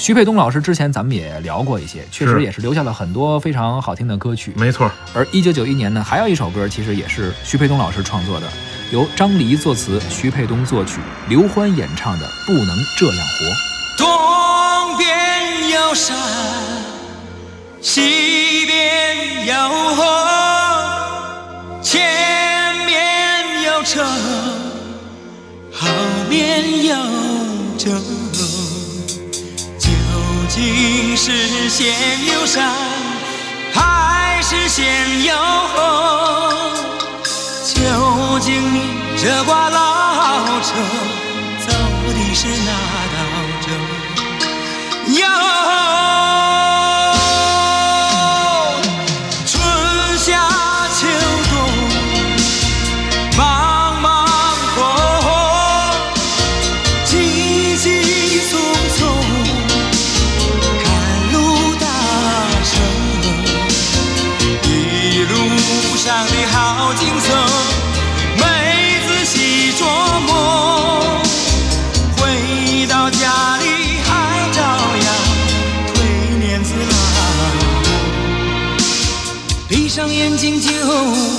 徐沛东老师之前咱们也聊过一些，确实也是留下了很多非常好听的歌曲。没错，而一九九一年呢，还有一首歌，其实也是徐沛东老师创作的，由张黎作词，徐沛东作曲，刘欢演唱的《不能这样活》。东边有山，西边有河，前面有车，后面有辙。今是先有山，还是先有河？究竟你这挂老车走的是哪道辙？上的好景色，没仔细琢磨，回到家里还照样推帘子拉磨，闭上眼睛就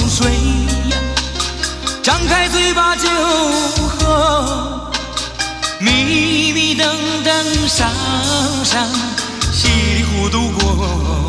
睡呀，张开嘴巴就喝，迷迷瞪瞪上山，稀里糊涂过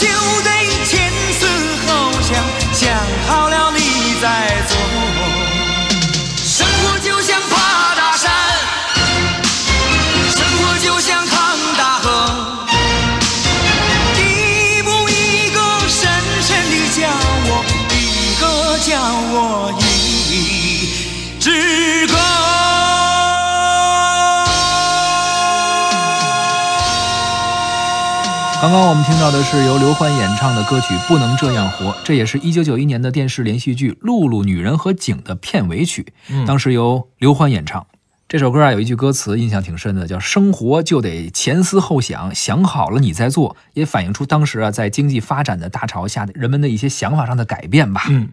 就刚刚我们听到的是由刘欢演唱的歌曲《不能这样活》，这也是一九九一年的电视连续剧《露露女人和井》的片尾曲，嗯当时由刘欢演唱。这首歌啊有一句歌词印象挺深的，叫“生活就得前思后想，想好了你再做”，也反映出当时啊在经济发展的大潮下，人们的一些想法上的改变吧。嗯。